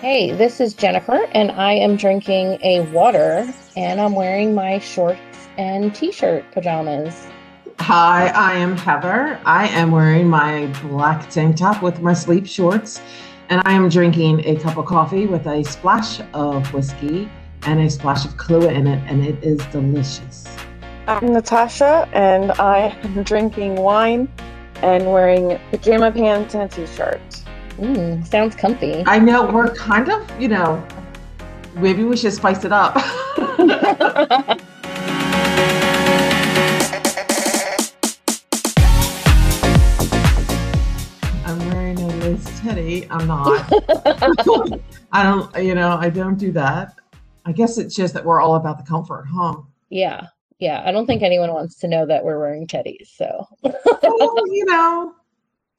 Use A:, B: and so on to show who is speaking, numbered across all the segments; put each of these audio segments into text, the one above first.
A: Hey, this is Jennifer, and I am drinking a water, and I'm wearing my shorts and t-shirt pajamas.
B: Hi, I am Heather. I am wearing my black tank top with my sleep shorts, and I am drinking a cup of coffee with a splash of whiskey and a splash of Kahlua in it, and it is delicious.
C: I'm Natasha, and I am drinking wine and wearing pajama pants and a t-shirt.
A: Mm, sounds comfy.
B: I know we're kind of, you know, maybe we should spice it up. I'm wearing a Liz Teddy. I'm not. I don't, you know, I don't do that. I guess it's just that we're all about the comfort, huh?
A: yeah, yeah. I don't think anyone wants to know that we're wearing teddies. So
B: Well, you know,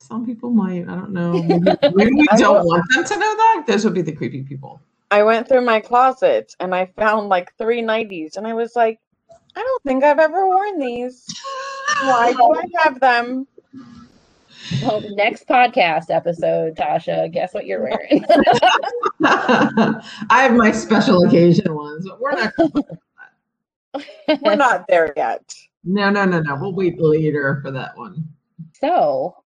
B: some people might. I don't know. Maybe, maybe we don't want them to know that. Those would be the creepy people.
C: I went through my closet and I found like three 90s, and I was like, I don't think I've ever worn these. Why do I have them?
A: well, next podcast episode, Tasha, guess what you're wearing?
B: I have my special occasion ones, but we're not.
C: We're not there yet.
B: No, no, no, no. We'll wait later for that one.
A: so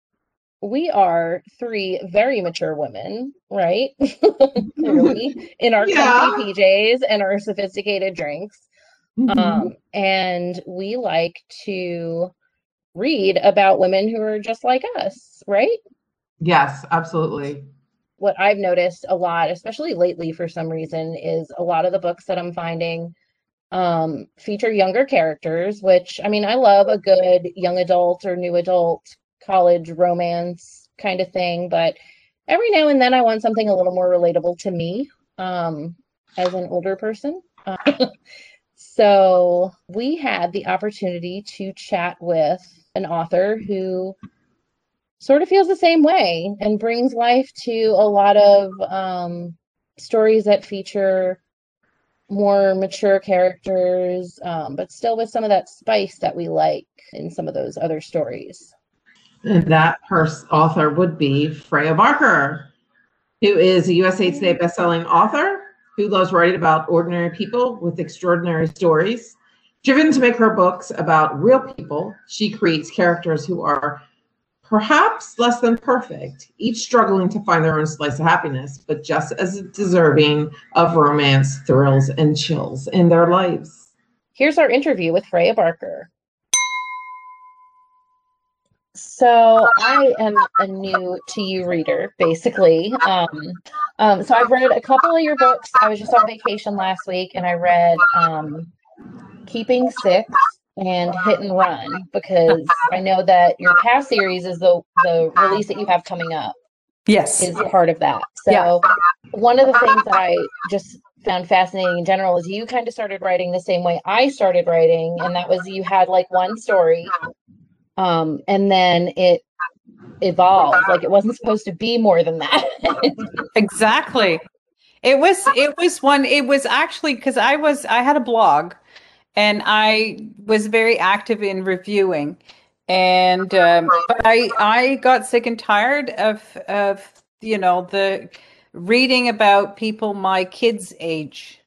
A: we are three very mature women, right? Clearly, in our
B: Yeah.
A: comfy PJs and our sophisticated drinks.
B: Mhm.
A: Um, and we like to read about women who are just like us, right?
B: yes, absolutely.
A: What I've noticed a lot, especially lately for some reason, is a lot of the books that I'm finding um, feature younger characters, which I mean, I love a good young adult or new adult college romance kind of thing, but every now and then I want something a little more relatable to me um, as an older person. Uh, so we had the opportunity to chat with an author who sort of feels the same way and brings life to a lot of um, stories that feature more mature characters, um, but still with some of that spice that we like in some of those other stories.
B: And that author would be Freya Barker, who is a USA Today bestselling author who loves writing about ordinary people with extraordinary stories. Driven to make her books about real people, she creates characters who are perhaps less than perfect, each struggling to find their own slice of happiness, but just as deserving of romance, thrills, and chills in their lives.
A: Here's our interview with Freya Barker. So I am a new to you reader, basically. Um, um, so I've read a couple of your books. I was just on vacation last week, and I read um, Keeping Six and Hit and Run because I know that your PASS series is the the release that you have coming up
D: Yes.
A: is part of that. So
D: Yeah.
A: one of the things that I just found fascinating in general is you kind of started writing the same way I started writing, and that was you had like one story, um, and then it evolved. Like it wasn't supposed to be more than that.
D: Exactly. It was it was one it was actually because I was I had a blog and I was very active in reviewing and um, but I I got sick and tired of of you know the reading about people my kids age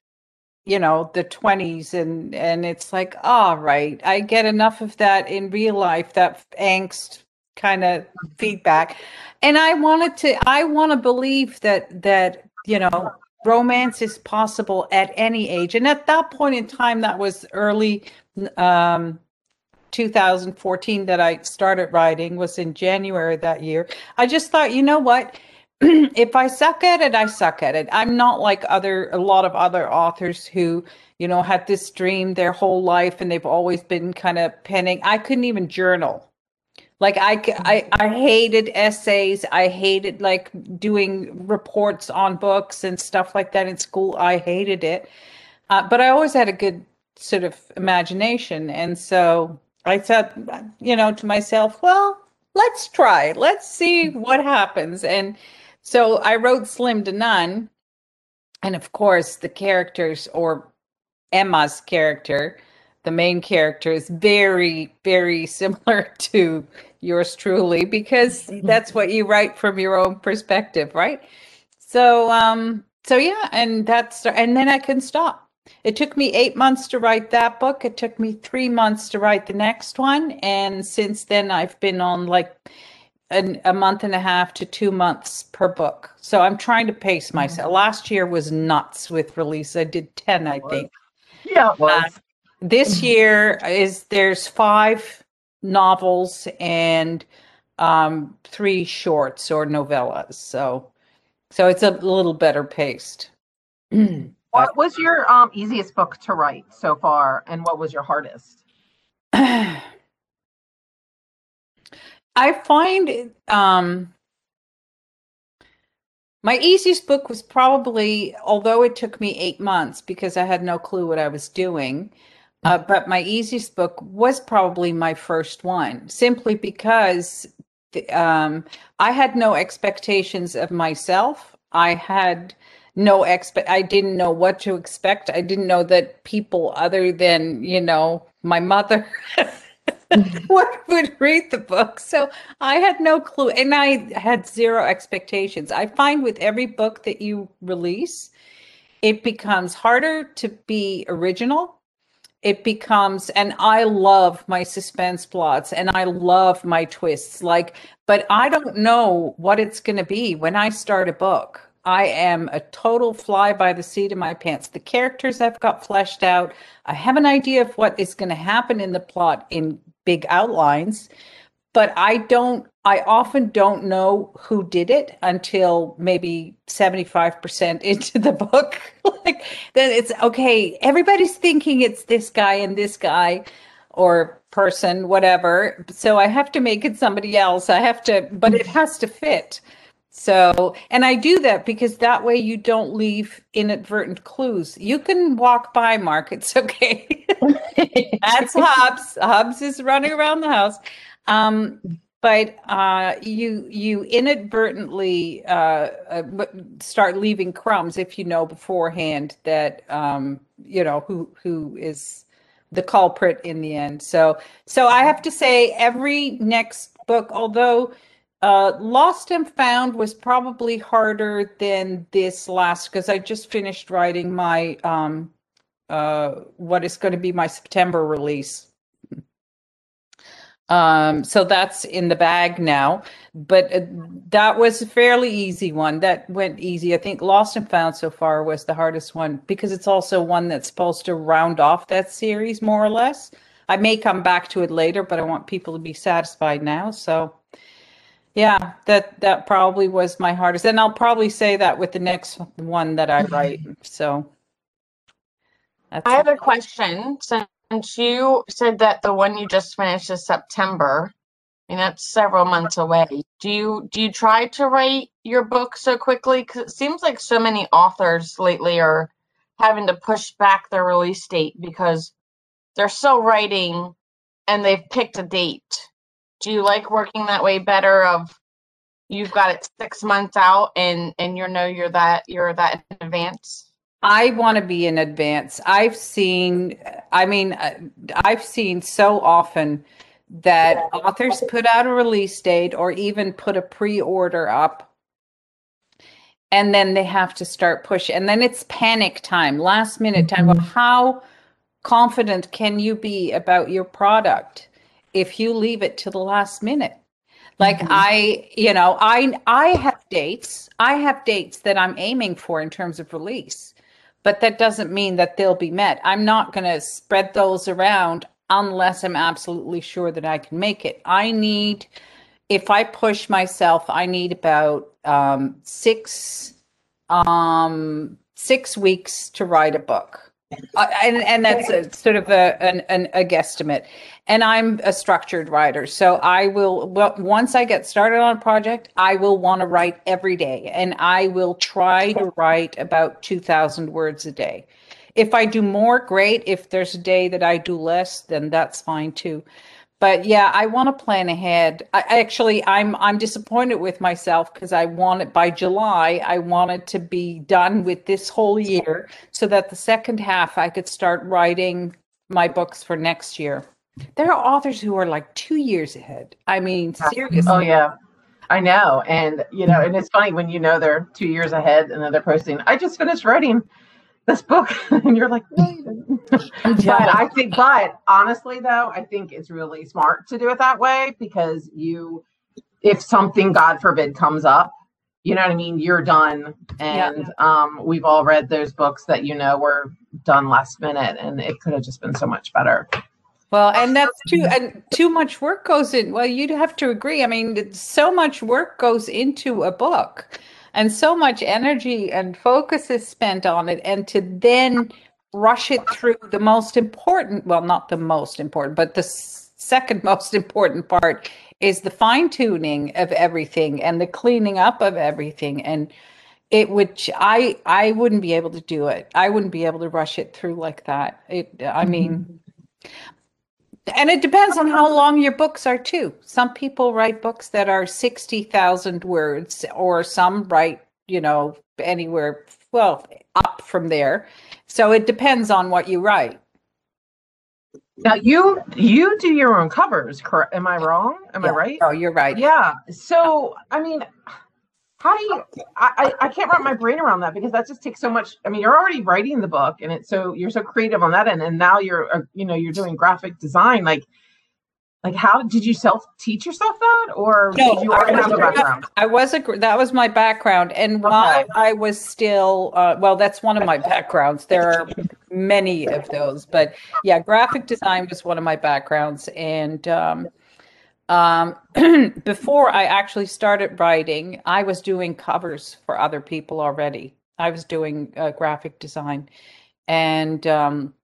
D: you know the 20s and and it's like all right I get enough of that in real life that angst kind of feedback and I wanted to I want to believe that that you know romance is possible at any age and at that point in time that was early um 2014 that I started writing was in January that year. I just thought, you know what? if I suck at it, I suck at it. I'm not like other a lot of other authors who, you know, had this dream their whole life and they've always been kind of penning. I couldn't even journal. Like I, I, I hated essays. I hated like doing reports on books and stuff like that in school. I hated it. Uh, but I always had a good sort of imagination. And so I said, you know, to myself, well, let's try. Let's see what happens. And so I wrote Slim to None. And of course, the characters or Emma's character, the main character, is very, very similar to yours truly because that's what you write from your own perspective, right? So, um, so yeah, and that's and then I can stop. It took me eight months to write that book. It took me three months to write the next one, and since then I've been on like an, a month and a half to two months per book. So I'm trying to pace myself. Last year was nuts with release. I did ten, I think.
C: Yeah, it was.
D: Uh, this year is there's five novels and um, three shorts or novellas. So so it's a little better paced.
B: What was your um, easiest book to write so far, and what was your hardest?
D: I find um, my easiest book was probably, although it took me eight months because I had no clue what I was doing, uh, but my easiest book was probably my first one, simply because um, I had no expectations of myself. I had no expect i didn't know what to expect i didn't know that people other than you know my mother would, would read the book. So i had no clue and i had zero expectations. I find with every book that you release it becomes harder to be original. It becomes and i love my suspense plots and i love my twists like but i don't know what it's going to be when i start a book I am a total fly by the seat of my pants. The characters I've got fleshed out. I have an idea of what is going to happen in the plot in big outlines, but I don't, I often don't know who did it until maybe 75% into the book. like, then it's okay, everybody's thinking it's this guy and this guy or person, whatever. So I have to make it somebody else. I have to, but it has to fit. So, and I do that because that way you don't leave inadvertent clues. You can walk by, Mark. It's okay. That's Hubs. Hubs is running around the house. Um, but uh, you you inadvertently uh, uh, start leaving crumbs if you know beforehand that um, you know who who is the culprit in the end. So so I have to say every next book, although uh, Lost and Found was probably harder than this last because I just finished writing my um, uh, what is going to be my September release. Um, so that's in the bag now, but uh, that was a fairly easy one. That went easy. I think Lost and Found so far was the hardest one because it's also one that's supposed to round off that series more or less. I may come back to it later, but I want people to be satisfied now. So yeah, that that probably was my hardest, and I'll probably say that with the next one that I write. Mm-hmm. So,
C: I have a question. Since you said that the one you just finished is September, I mean that's several months away. Do you do you try to write your book so quickly? Because it seems like so many authors lately are having to push back their release date because they're still writing and they've picked a date do you like working that way better of you've got it six months out and and you know you're that you're that in advance?
D: I want to be in advance. I've seen i mean uh, i've seen so often that authors put out a release date or even put a pre-order up and then they have to start pushing and then it's panic time last minute time. Mm-hmm. how confident can you be about your product if you leave it to the last minute. Like mm-hmm. I, you know, I I have dates. I have dates that I'm aiming for in terms of release. But that doesn't mean that they'll be met. I'm not going to spread those around unless I'm absolutely sure that I can make it. I need if I push myself, I need about um 6 um 6 weeks to write a book. Uh, and and that's a, sort of a an, an, a guesstimate. And I'm a structured writer, so I will. Well, once I get started on a project, I will want to write every day, and I will try to write about two thousand words a day. If I do more, great. If there's a day that I do less, then that's fine too but yeah, I want to plan ahead. I actually I'm I'm disappointed with myself because I wanted by July I wanted to be done with this whole year so that the second half I could start writing my books for next year. There are authors who are like 2 years ahead. I mean, oh, seriously.
C: Oh yeah.
B: I know. And, you know, and it's funny when you know they're two years ahead and then they're posting, I just finished writing this book. and you're like, no, you but I think, but honestly, though, I think it's really smart to do it that way because you, if something, God forbid, comes up, you know what I mean? You're done. And yeah. um, we've all read those books that, you know, were done last minute and it could have just been so much better.
D: Well, and that's too and too much work goes in. Well, you'd have to agree. I mean, so much work goes into a book, and so much energy and focus is spent on it, and to then rush it through the most important, well, not the most important, but the second most important part is the fine tuning of everything and the cleaning up of everything and it would i i wouldn't be able to do it. I wouldn't be able to rush it through like that. It i mean mm-hmm. And it depends on how long your books are too. Some people write books that are 60,000 words or some write, you know, anywhere well up from there. So it depends on what you write.
B: Now you you do your own covers, correct? Am I wrong? Am
D: yeah.
B: I right?
D: Oh, you're right.
B: Yeah. So I mean, how do you I, I can't wrap my brain around that because that just takes so much i mean you're already writing the book and it's so you're so creative on that end and now you're uh, you know you're doing graphic design. Like like how did you self teach yourself that or no, did you already have a background?
D: I was a that was my background and okay. while i was still uh, well that's one of my backgrounds. There are many of those but yeah graphic design was one of my backgrounds and um, um, before I actually started writing, I was doing covers for other people already. I was doing uh, graphic design, and um,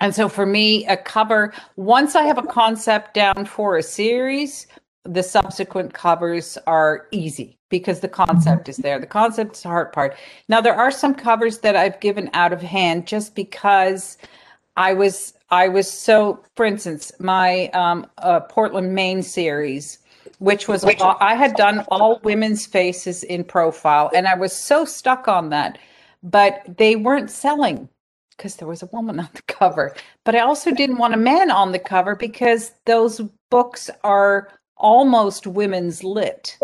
D: and so for me, a cover once I have a concept down for a series, the subsequent covers are easy because the concept is there. The concept is the hard part. Now there are some covers that I've given out of hand just because I was I was so, for instance, my um, uh, Portland, Maine series, which was all, I had done all women's faces in profile, and I was so stuck on that, but they weren't selling because there was a woman on the cover. But I also didn't want a man on the cover because those books are almost women's lit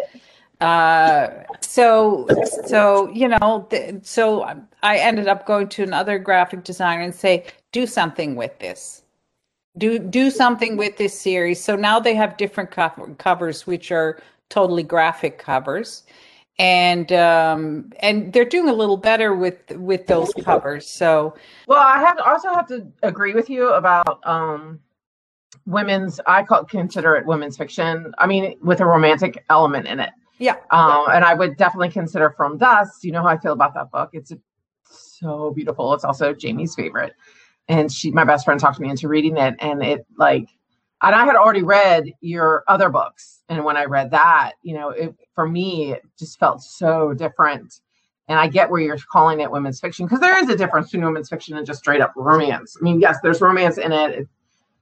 D: uh so so you know th- so i ended up going to another graphic designer and say do something with this do do something with this series so now they have different co- covers which are totally graphic covers and um and they're doing a little better with with those covers so
B: well i have also have to agree with you about um women's i call consider it women's fiction i mean with a romantic element in it
D: yeah.
B: Um, and I would definitely consider From Dust. You know how I feel about that book. It's so beautiful. It's also Jamie's favorite. And she, my best friend, talked me into reading it. And it like, and I had already read your other books. And when I read that, you know, it for me, it just felt so different. And I get where you're calling it women's fiction because there is a difference between women's fiction and just straight up romance. I mean, yes, there's romance in it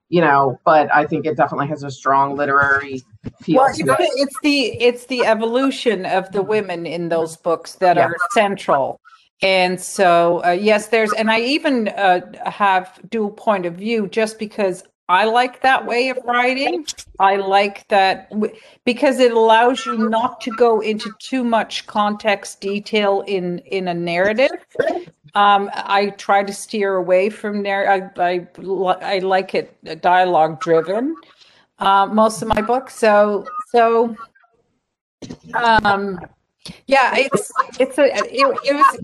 B: you know, but I think it definitely has a strong literary feel. Well,
D: it's the it's the evolution of the women in those books that yeah. are central. And so, uh, yes, there's, and I even uh, have dual point of view just because I like that way of writing. I like that because it allows you not to go into too much context detail in in a narrative, um, I try to steer away from there. I, I, I like it dialogue driven, uh, most of my books. So, so, um, yeah, it's it's a it, it was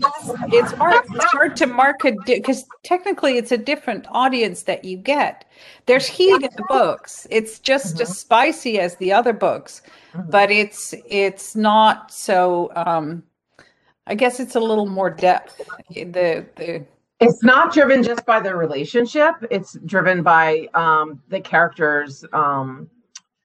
D: it's hard it's hard to market because technically it's a different audience that you get. There's heat in the books. It's just mm-hmm. as spicy as the other books, mm-hmm. but it's it's not so um I guess it's a little more depth. The the
B: it's not driven just by the relationship. It's driven by um, the characters, um,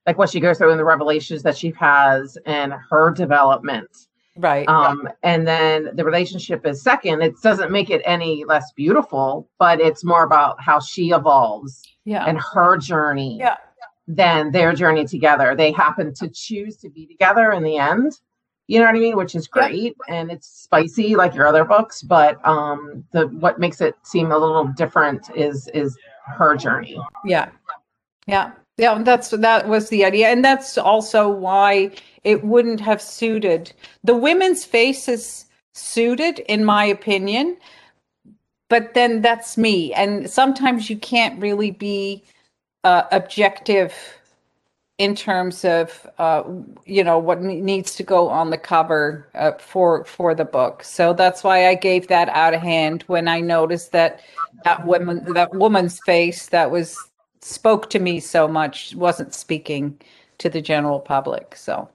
B: like what she goes through and the revelations that she has and her development.
D: Right.
B: Um, and then the relationship is second. It doesn't make it any less beautiful, but it's more about how she evolves
D: yeah.
B: and her journey
D: yeah.
B: than their journey together. They happen to choose to be together in the end you know what I mean? Which is great and it's spicy like your other books, but um the what makes it seem a little different is is her journey.
D: Yeah. Yeah. Yeah, that's that was the idea, and that's also why it wouldn't have suited the women's faces suited, in my opinion. But then that's me, and sometimes you can't really be uh, objective in terms of uh, you know what needs to go on the cover uh, for for the book. So that's why I gave that out of hand when I noticed that that woman that woman's face that was spoke to me so much wasn't speaking to the general public. So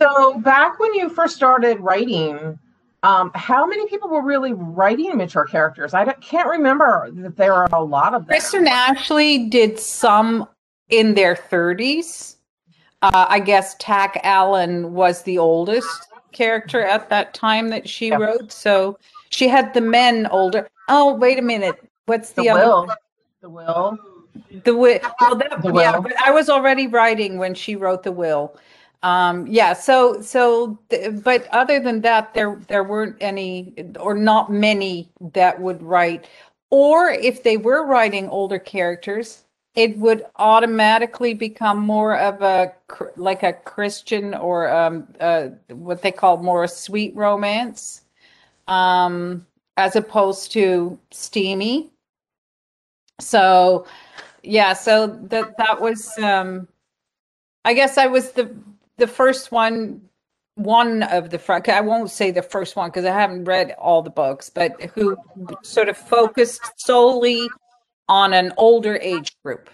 B: So back when you first started writing, um, how many people were really writing mature characters? I can't remember that there are a lot of them.
D: Kristen Ashley did some in their 30s. Uh, I guess Tack Allen was the oldest character at that time that she
B: Yeah.
D: wrote. So she had the men older. Oh, wait a minute. What's the,
B: The
D: other?
B: will, the will.
D: The will. Well, that,
B: The
D: yeah, but I was already writing when she wrote the will. Um, yeah. So, so, th- but other than that, there there weren't any, or not many that would write. Or if they were writing older characters, it would automatically become more of a like a Christian or um, uh, what they call more a sweet romance, um, as opposed to steamy. So, yeah, so that that was um I guess I was the the first one one of the front I won't say the first one because I haven't read all the books, but who sort of focused solely on an older age group.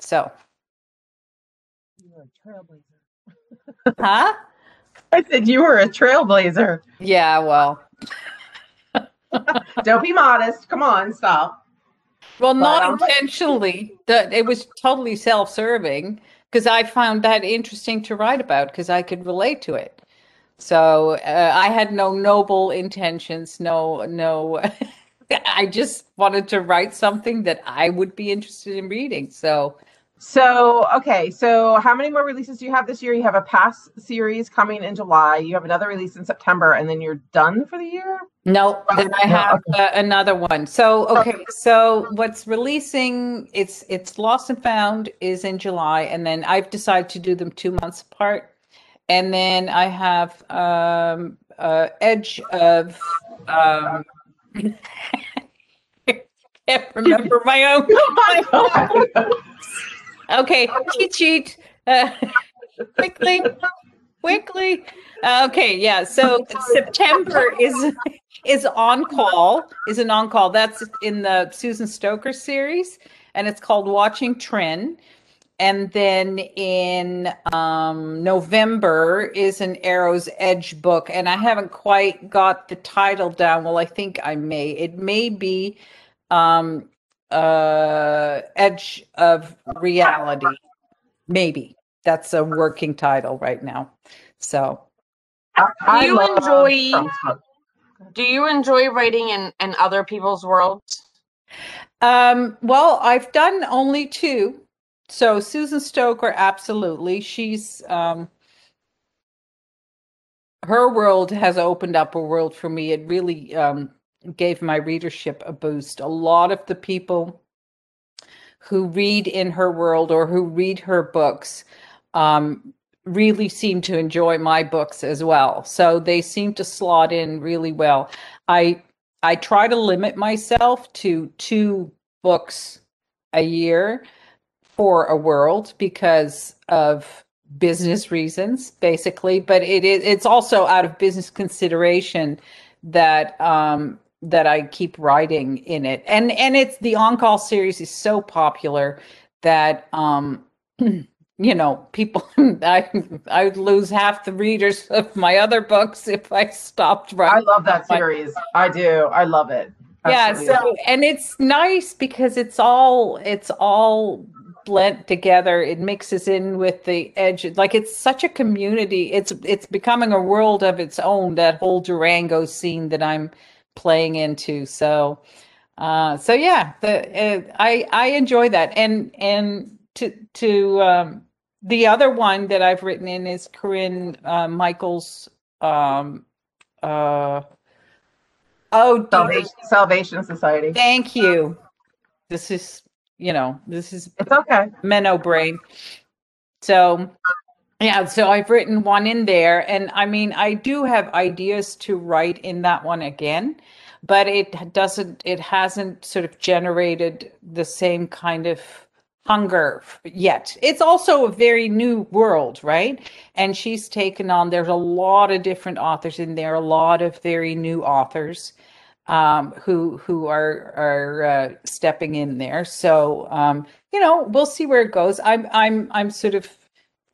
D: So,
B: You're a trailblazer.
D: huh?
B: I said you were a trailblazer.
D: Yeah, well.
B: Don't be modest. Come on, stop.
D: Well, not
B: um,
D: intentionally. That it was totally self-serving because I found that interesting to write about because I could relate to it. So uh, I had no noble intentions. No, no. I just wanted to write something that I would be interested in reading. So
B: So, okay. So, how many more releases do you have this year? You have a PASS series coming in July. You have another release in September, and then you're done for the year.
D: no, then I
B: No,
D: have uh, another one. So okay, so what's releasing? It's it's Lost and Found is in July, and then I've decided to do them two months apart. And then I have um, uh, Edge of. Um, I can't remember my own. Okay, cheat sheet. Uh, quickly, quickly. Uh, okay, yeah. So September is is on call. Is an on call. That's in the Susan Stoker series, and it's called Watching Trin. And then in um, November is an Arrow's Edge book, and I haven't quite got the title down. Well, I think I may. It may be um, uh, Edge of Reality. Maybe that's a working title right now. So
B: do I
C: you enjoy- Do you enjoy writing in, in other people's worlds?
D: Um, well, I've done only two. So Susan Stoker, absolutely. She's um her world has opened up a world for me. It really um gave my readership a boost. A lot of the people who read in her world or who read her books um really seem to enjoy my books as well. So they seem to slot in really well. I I try to limit myself to two books a year for a world because of business reasons basically but it is it's also out of business consideration that um that I keep writing in it and and it's the on-call series is so popular that um you know people I I would lose half the readers of my other books if I stopped writing.
B: I love that series. I do. I love it.
D: yeah so and it's nice because it's all it's all blent together it mixes in with the edge like it's such a community it's it's becoming a world of its own that whole durango scene that i'm playing into so uh so yeah the uh, i i enjoy that and and to to um the other one that i've written in is corinne uh, michaels um uh oh.
B: Salvation, Salvation Society.
D: Thank you. This is you know, this is
B: It's okay.
D: Menno brain. So, yeah, so I've written one in there, and I mean, I do have ideas to write in that one again, but it doesn't, it hasn't sort of generated the same kind of hunger yet. It's also a very new world, right? And she's taken on, there's a lot of different authors in there, a lot of very new authors um, who who are are uh, stepping in there. So um, you know, we'll see where it goes. I'm I'm I'm sort of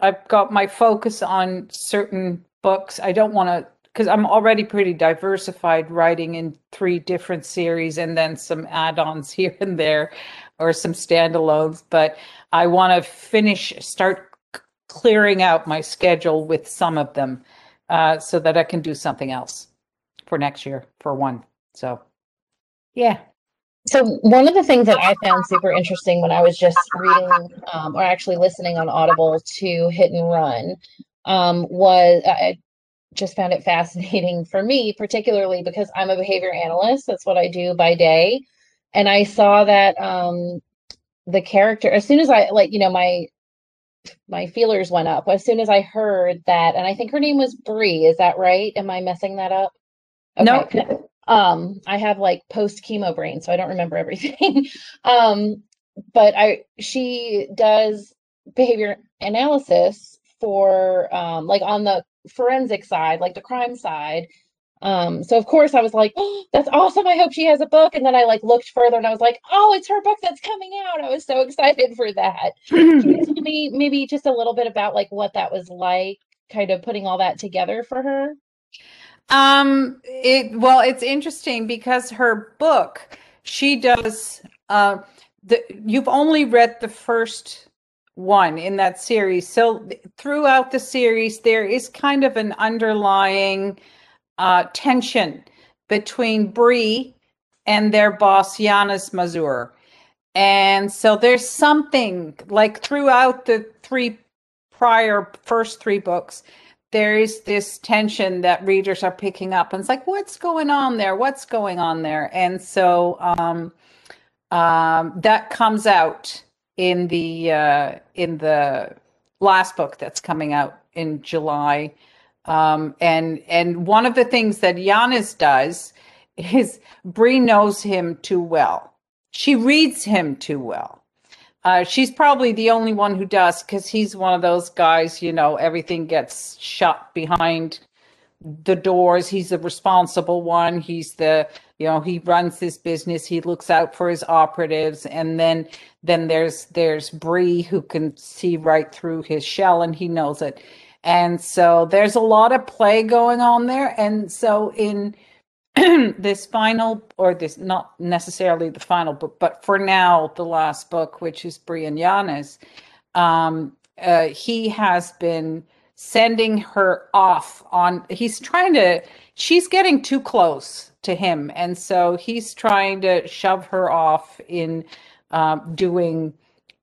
D: I've got my focus on certain books. I don't want to because I'm already pretty diversified, writing in three different series and then some add-ons here and there, or some standalones. But I want to finish, start clearing out my schedule with some of them, uh, so that I can do something else for next year for one. So, yeah.
A: So one of the things that I found super interesting when I was just reading um, or actually listening on Audible to Hit and Run um, was I just found it fascinating for me, particularly because I'm a behavior analyst. That's what I do by day, and I saw that um, the character as soon as I like you know my my feelers went up as soon as I heard that, and I think her name was Bree. Is that right? Am I messing that up?
D: No.
A: Um i have like post chemo brain so i don't remember everything. Um but i she does behavior analysis for um like on the forensic side like the crime side. Um so of course i was like oh, that's awesome. I hope she has a book. And then i like looked further and i was like oh it's her book that's coming out. I was so excited for that. Can you tell me maybe just a little bit about like what that was like kind of putting all that together for her
D: Um, it well, it's interesting because her book, she does uh the you've only read the first one in that series. So throughout the series there is kind of an underlying uh tension between Bree and their boss Jonas Mazur. And so there's something like throughout the three prior first three books there is this tension that readers are picking up and it's like what's going on there? What's going on there? And so um, um, that comes out in the uh, in the last book that's coming out in july. Um, and and one of the things that Jonas does is Bree knows him too well. She reads him too well uh, she's probably the only one who does because he's one of those guys, you know, everything gets shut behind the doors. He's the responsible one. He's the, you know, he runs this business. He looks out for his operatives. And then, then there's, there's Bree who can see right through his shell and he knows it. And so there's a lot of play going on there. And so in, this final, or this not necessarily the final book, but for now, the last book, which is Brian Jonas, um, uh, he has been sending her off on, he's trying to, she's getting too close to him. And so he's trying to shove her off in um, doing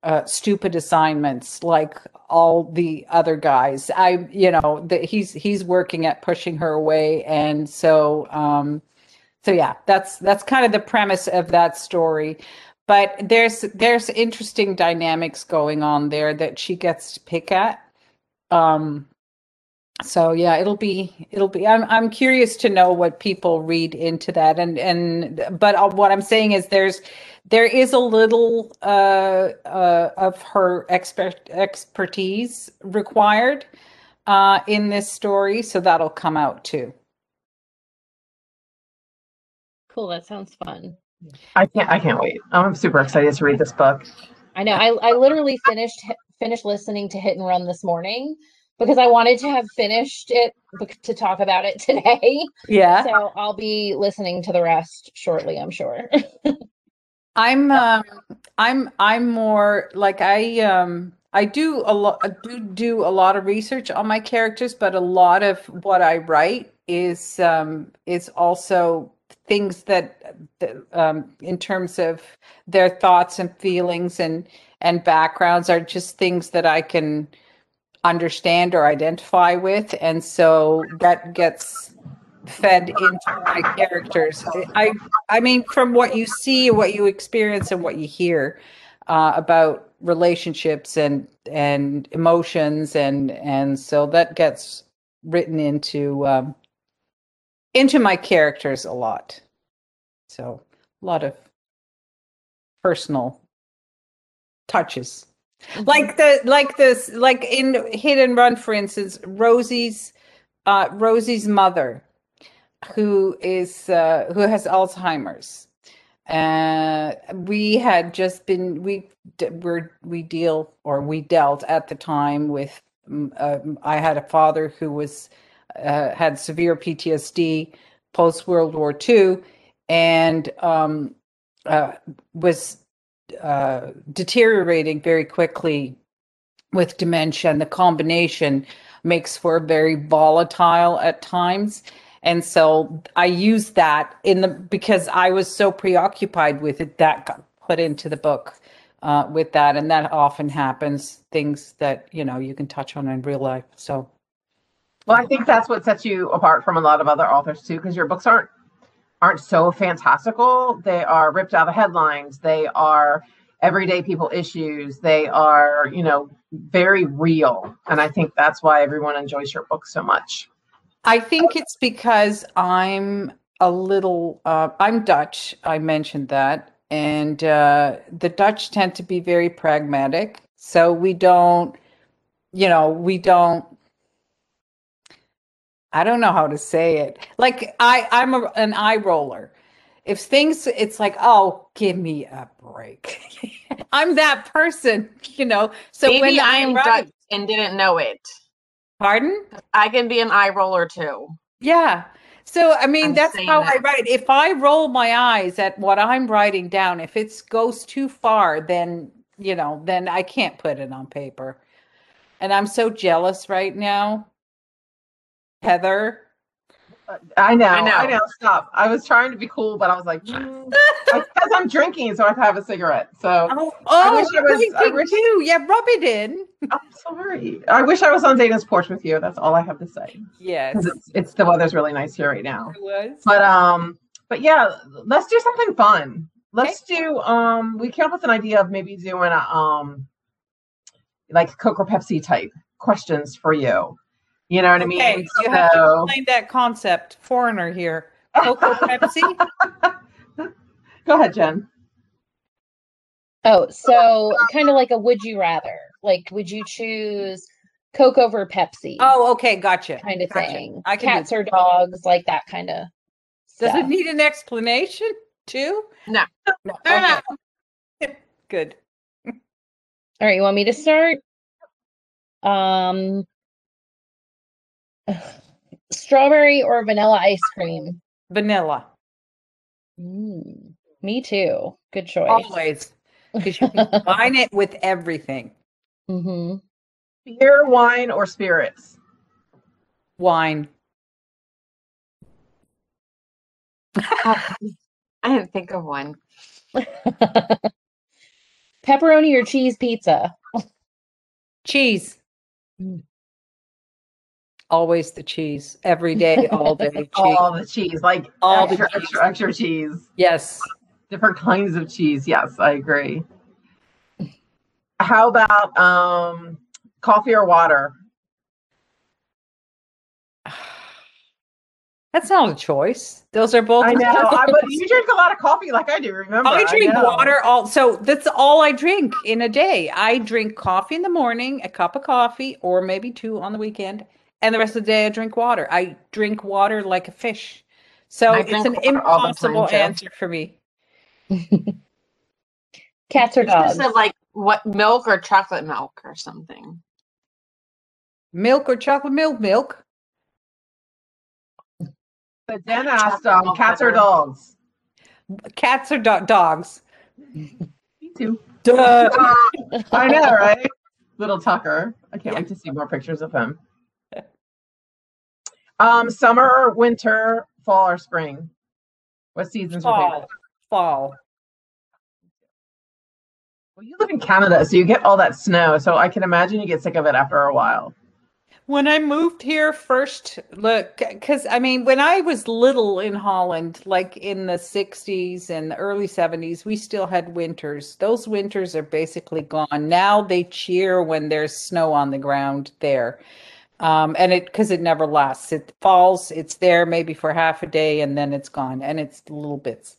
D: uh, stupid assignments like all the other guys. I, you know, that he's he's working at pushing her away, and so, um, so yeah, that's that's kind of the premise of that story. But there's there's interesting dynamics going on there that she gets to pick at. Um, so yeah, it'll be it'll be. I'm I'm curious to know what people read into that, and and but uh, what I'm saying is there's there is a little uh, uh, of her expert expertise required uh, in this story, so that'll come out too.
A: Cool that sounds fun
B: I can't. I can't wait. I'm super excited to read this book.
A: I know. I, I literally finished finished listening to Hit and Run this morning because I wanted to have finished it to talk about it today.
D: Yeah.
A: So I'll be listening to the rest shortly, I'm sure.
D: I'm um I'm I'm more like I um I do a lot I do do a lot of research on my characters, but a lot of what I write is um is also things that um in terms of their thoughts and feelings and and backgrounds are just things that I can understand or identify with. And so that gets fed into my characters. I i mean from what you see what you experience and what you hear uh, about relationships and and emotions and and so that gets written into um, into my characters a lot. So a lot of personal touches. Like the like this like in Hit and Run, for instance, Rosie's uh Rosie's mother, who is uh who has Alzheimer's. Uh we had just been we d- were we deal or we dealt at the time with mm, um, I had a father who was uh, had severe PTSD post World War II and um, uh, was uh, deteriorating very quickly with dementia. And the combination makes for very volatile at times. And so I used that in the because I was so preoccupied with it that got put into the book uh, with that, and that often happens. Things that you know you can touch on in real life. So
B: Well, I think that's what sets you apart from a lot of other authors too, because your books aren't aren't so fantastical. They are ripped out of headlines. They are everyday people issues. They are, you know, very real. And I think that's why everyone enjoys your book so much.
D: I think it's because I'm a little, uh, I'm Dutch. I mentioned that. And uh, the Dutch tend to be very pragmatic. So we don't, you know, we don't, I don't know how to say it. Like I, I'm a, an eye roller. If things, it's like, oh, give me a break. I'm that person, you know. So
C: Maybe
D: when
C: I'm Dutch and didn't know it.
D: pardon?
C: I can be an eye roller too.
D: Yeah. So I mean
C: I'm
D: that's how I write. If I roll my eyes at what I'm writing down, if it goes too far, then you know, then I can't put it on paper. And I'm so jealous right now. Heather.
B: I know,
C: I
B: I
C: know.
B: know. Stop. I was trying to be cool, but I was like, mm, because I'm drinking, so I have to have a cigarette. So
D: Oh, oh
B: wish I was-
D: you're
B: I wish-
D: too. Yeah, rub it in.
B: I'm sorry. I wish I was on Dana's porch with you. That's all I have to say.
D: Yes.
B: Because it's it's the weather's really nice here right now.
D: It was.
B: But um, but yeah, let's do something fun. Let's do um, we came up with an idea of maybe doing a um, like Coke or Pepsi type questions for you. You know what I
D: Okay,
B: mean?
D: you have to explain that concept. Foreigner here. Cocoa Pepsi.
B: Go ahead, Jen.
A: Oh, so kind of like a would you rather? Like, would you choose Coke over Pepsi?
D: Oh, okay, gotcha.
A: kind of
D: gotcha.
A: thing.
D: I can do
A: Cats or dogs, like that kind of.
D: Does
A: stuff.
D: it need an explanation too?
C: No.
D: No.
C: No,
D: Okay. Good.
A: All right, you want me to start? Um, strawberry or vanilla ice cream?
D: Vanilla.
A: Mm, me too. Good choice.
D: Always. Because you can combine it with everything.
A: hmm
B: Beer, wine, or spirits?
D: Wine.
C: I didn't think of one.
A: Pepperoni or cheese pizza?
D: Cheese.
A: Mm.
D: Always the cheese. Every day, all day. Cheese.
B: All the cheese, like
D: All the
B: extra,
D: cheese.
B: extra, extra cheese.
D: Yes.
B: Different kinds of cheese. Yes, I agree. How about um, coffee or water?
D: That's not a choice. Those are both.
B: I know, I, but you drink a lot of coffee, like I do. Remember,
D: I drink
B: know.
D: water all so that's all I drink in a day. I drink coffee in the morning, a cup of coffee, or maybe two on the weekend, and the rest of the day I drink water. I drink water like a fish. So it's an
C: water all the time,
D: impossible answer for me.
A: Cats or
C: You should have
A: dogs?
C: said like what milk or chocolate milk or something.
D: Milk or chocolate milk? Milk.
B: But then asked, um, cats or dogs?
D: Cats or do- dogs?
B: Me too.
D: Duh.
B: I know, right? Little Tucker. I can't
D: Yeah.
B: wait to see more pictures of him. Um, summer winter, fall or spring? What season's?
D: Fall. Fall.
B: Well, you live in Canada, so you get all that snow. So I can imagine you get sick of it after a while.
D: When I moved here first, look, because I mean, when I was little in Holland, like in the 60s and the early 70s, we still had winters. Those winters are basically gone. Now they cheer when there's snow on the ground there. Um, and it, because it never lasts. It falls, it's there maybe for half a day and then it's gone and it's little bits.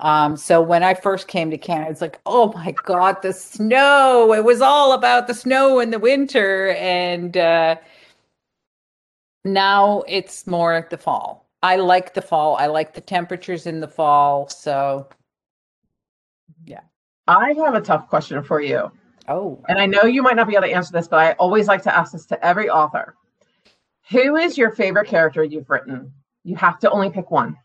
D: Um, so when I first came to Canada, it's like, oh my God, the snow. It was all about the snow in the winter. And, uh, now it's more the fall. I like the fall. I like the temperatures in the fall. So, yeah.
B: I have a tough question for you.
D: Oh,
B: And I know you might not be able to answer this, but I always like to ask this to every author. Who is your favorite character you've written? You have to only pick one.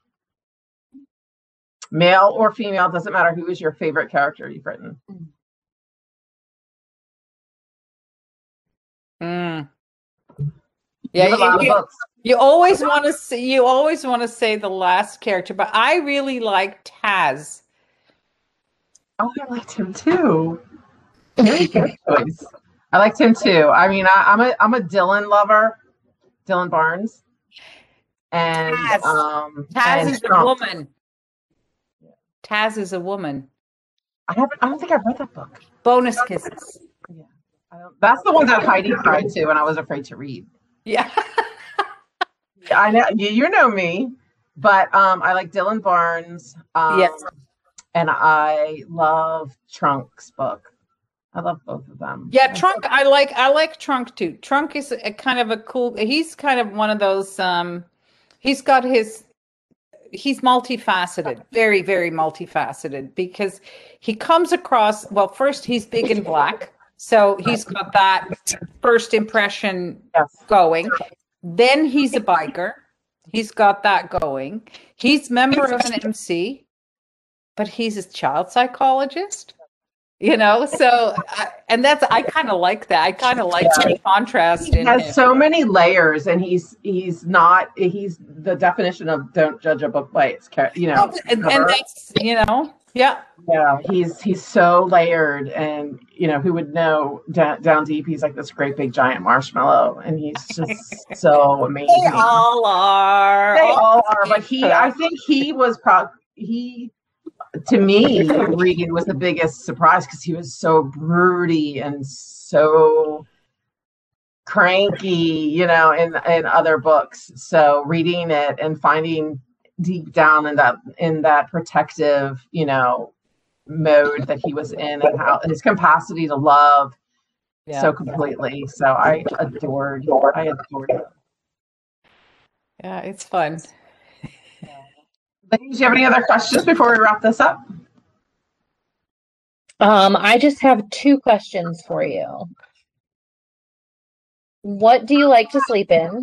B: Male or female, doesn't matter. Who is your favorite character you've written?
D: mm.
B: You
D: yeah.
B: have a lot
D: You, you, you always want to say you always want to say the last character, but I really like Taz.
B: Oh, I liked him too. Very good choice. I liked him too. I mean, I, I'm a I'm a Dylan lover, Dylan Barnes, and
D: Taz.
B: um,
D: Taz
B: and
D: is a woman. Taz is a woman.
B: I haven't. I don't think I've read that book.
D: Bonus kisses.
B: I don't, that's the one that Heidi cried to, and I was afraid to read.
D: Yeah.
B: I know you, you know me, but um, I like Dylan Barnes. Um,
D: Yes.
B: and I love Trunk's book. I love both of them.
D: Yeah, Trunk. I like. I like Trunk too. Trunk is a kind of a cool. He's kind of one of those. Um, he's got his. He's multifaceted, very, very multifaceted because he comes across. Well, first he's big and black, so he's got that first impression
B: Yes.
D: going. Then he's a biker. He's got that going. He's member of an MC, but he's a child psychologist. You know, so I, and that's I kind of like that. I kind of like the contrast
B: He has
D: him.
B: so many layers, and he's he's not he's the definition of don't judge a book by its you know.
D: and, and that's you know, yeah,
B: Yeah, he's he's so layered, and you know who would know down, down deep. He's like this great big giant marshmallow, and he's just so amazing.
D: they all are.
B: They all are, but he, I think he was probably He, to me, reading was the biggest surprise because he was so broody and so cranky, you know, in in other books. So reading it and finding deep down in that in that protective, you know, mode that he was in and how his capacity to love
D: yeah.
B: so completely. So I adored, I adored him.
D: yeah, it's fun.
B: Ladies, do you have any other questions before we wrap this up?
A: Um, I just have two questions for you. What do you like to sleep in?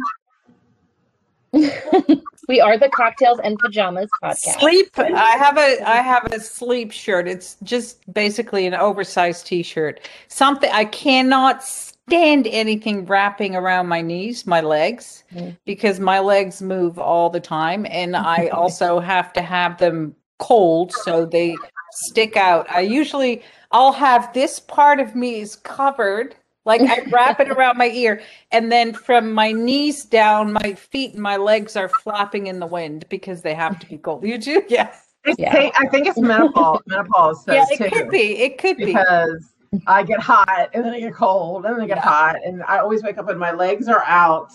A: we are the cocktails and pajamas podcast.
D: Sleep. I have a I have a sleep shirt. It's just basically an oversized t-shirt. Something I cannot stand anything wrapping around my knees, my legs,
A: Mm.
D: because my legs move all the time and I also have to have them cold so they stick out. I usually I'll have this part of me is covered like I wrap it around my ear and then from my knees down my feet and my legs are flapping in the wind because they have to be cold. You do? Yeah.
A: Yeah.
B: I think it's menopause. menopause says
D: yeah, it
B: too,
D: could be. It could be.
B: because I get hot and then I get cold and then I get
D: Yeah.
B: hot and I always wake up and my legs are out,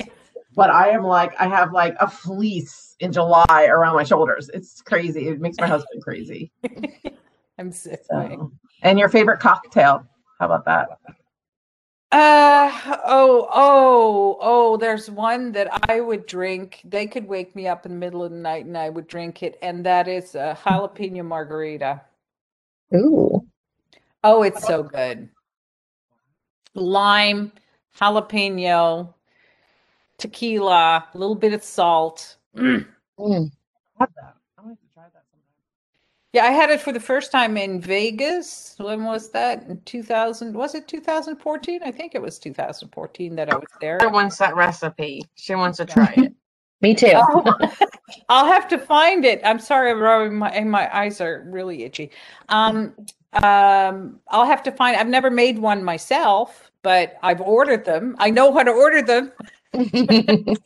B: but I am like I have like a fleece in July around my shoulders. It's crazy. It makes my husband crazy.
D: I'm sick.
B: So. And your favorite cocktail? How about that?
D: Uh oh oh oh there's one that I would drink. They could wake me up in the middle of the night and I would drink it, and that is a jalapeno margarita.
A: Ooh.
D: Oh, it's so good. Lime, jalapeno, tequila, a little bit of salt. Mm.
A: Mm.
B: I. I'm going to try that sometime.
D: Yeah, I had it for the first time in Vegas. When was that? In 2000, was it 2014? I think it was 2014 that I was there.
C: She wants that recipe. She wants to try it.
A: Me too.
D: Oh, I'll have to find it. I'm sorry, I'm my my eyes are really itchy. Um, um, I'll have to find. I've never made one myself, but I've ordered them. I know how to order them.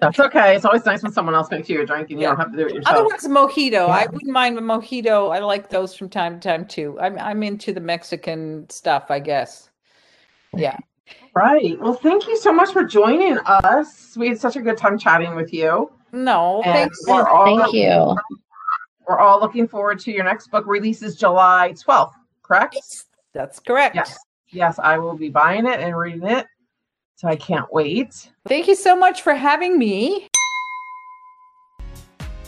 B: That's okay. It's always nice when someone else makes you a drink and you
D: Yeah.
B: don't have to do it yourself.
D: Otherwise, mojito. I wouldn't mind a mojito. I like those from time to time too. I'm I'm into the Mexican stuff, I guess. Yeah.
B: Right. Well, thank you so much for joining us. We had such a good time chatting with you.
D: No,
B: And
D: thanks.
B: we're all
A: Thank you.
B: We're all looking forward to your next book releases July 12th, correct?
D: Yes, That's correct.
B: Yes. Yes, I will be buying it and reading it. So I can't wait.
D: Thank you so much for having me.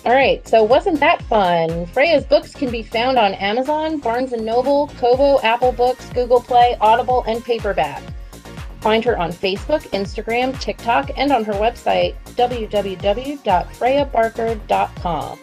A: All right, so wasn't that fun? Freya's books can be found on Amazon, Barnes & Noble, Kobo, Apple Books, Google Play, Audible, and paperback. Find her on Facebook, Instagram, TikTok, and on her website, www.freyabarker.com.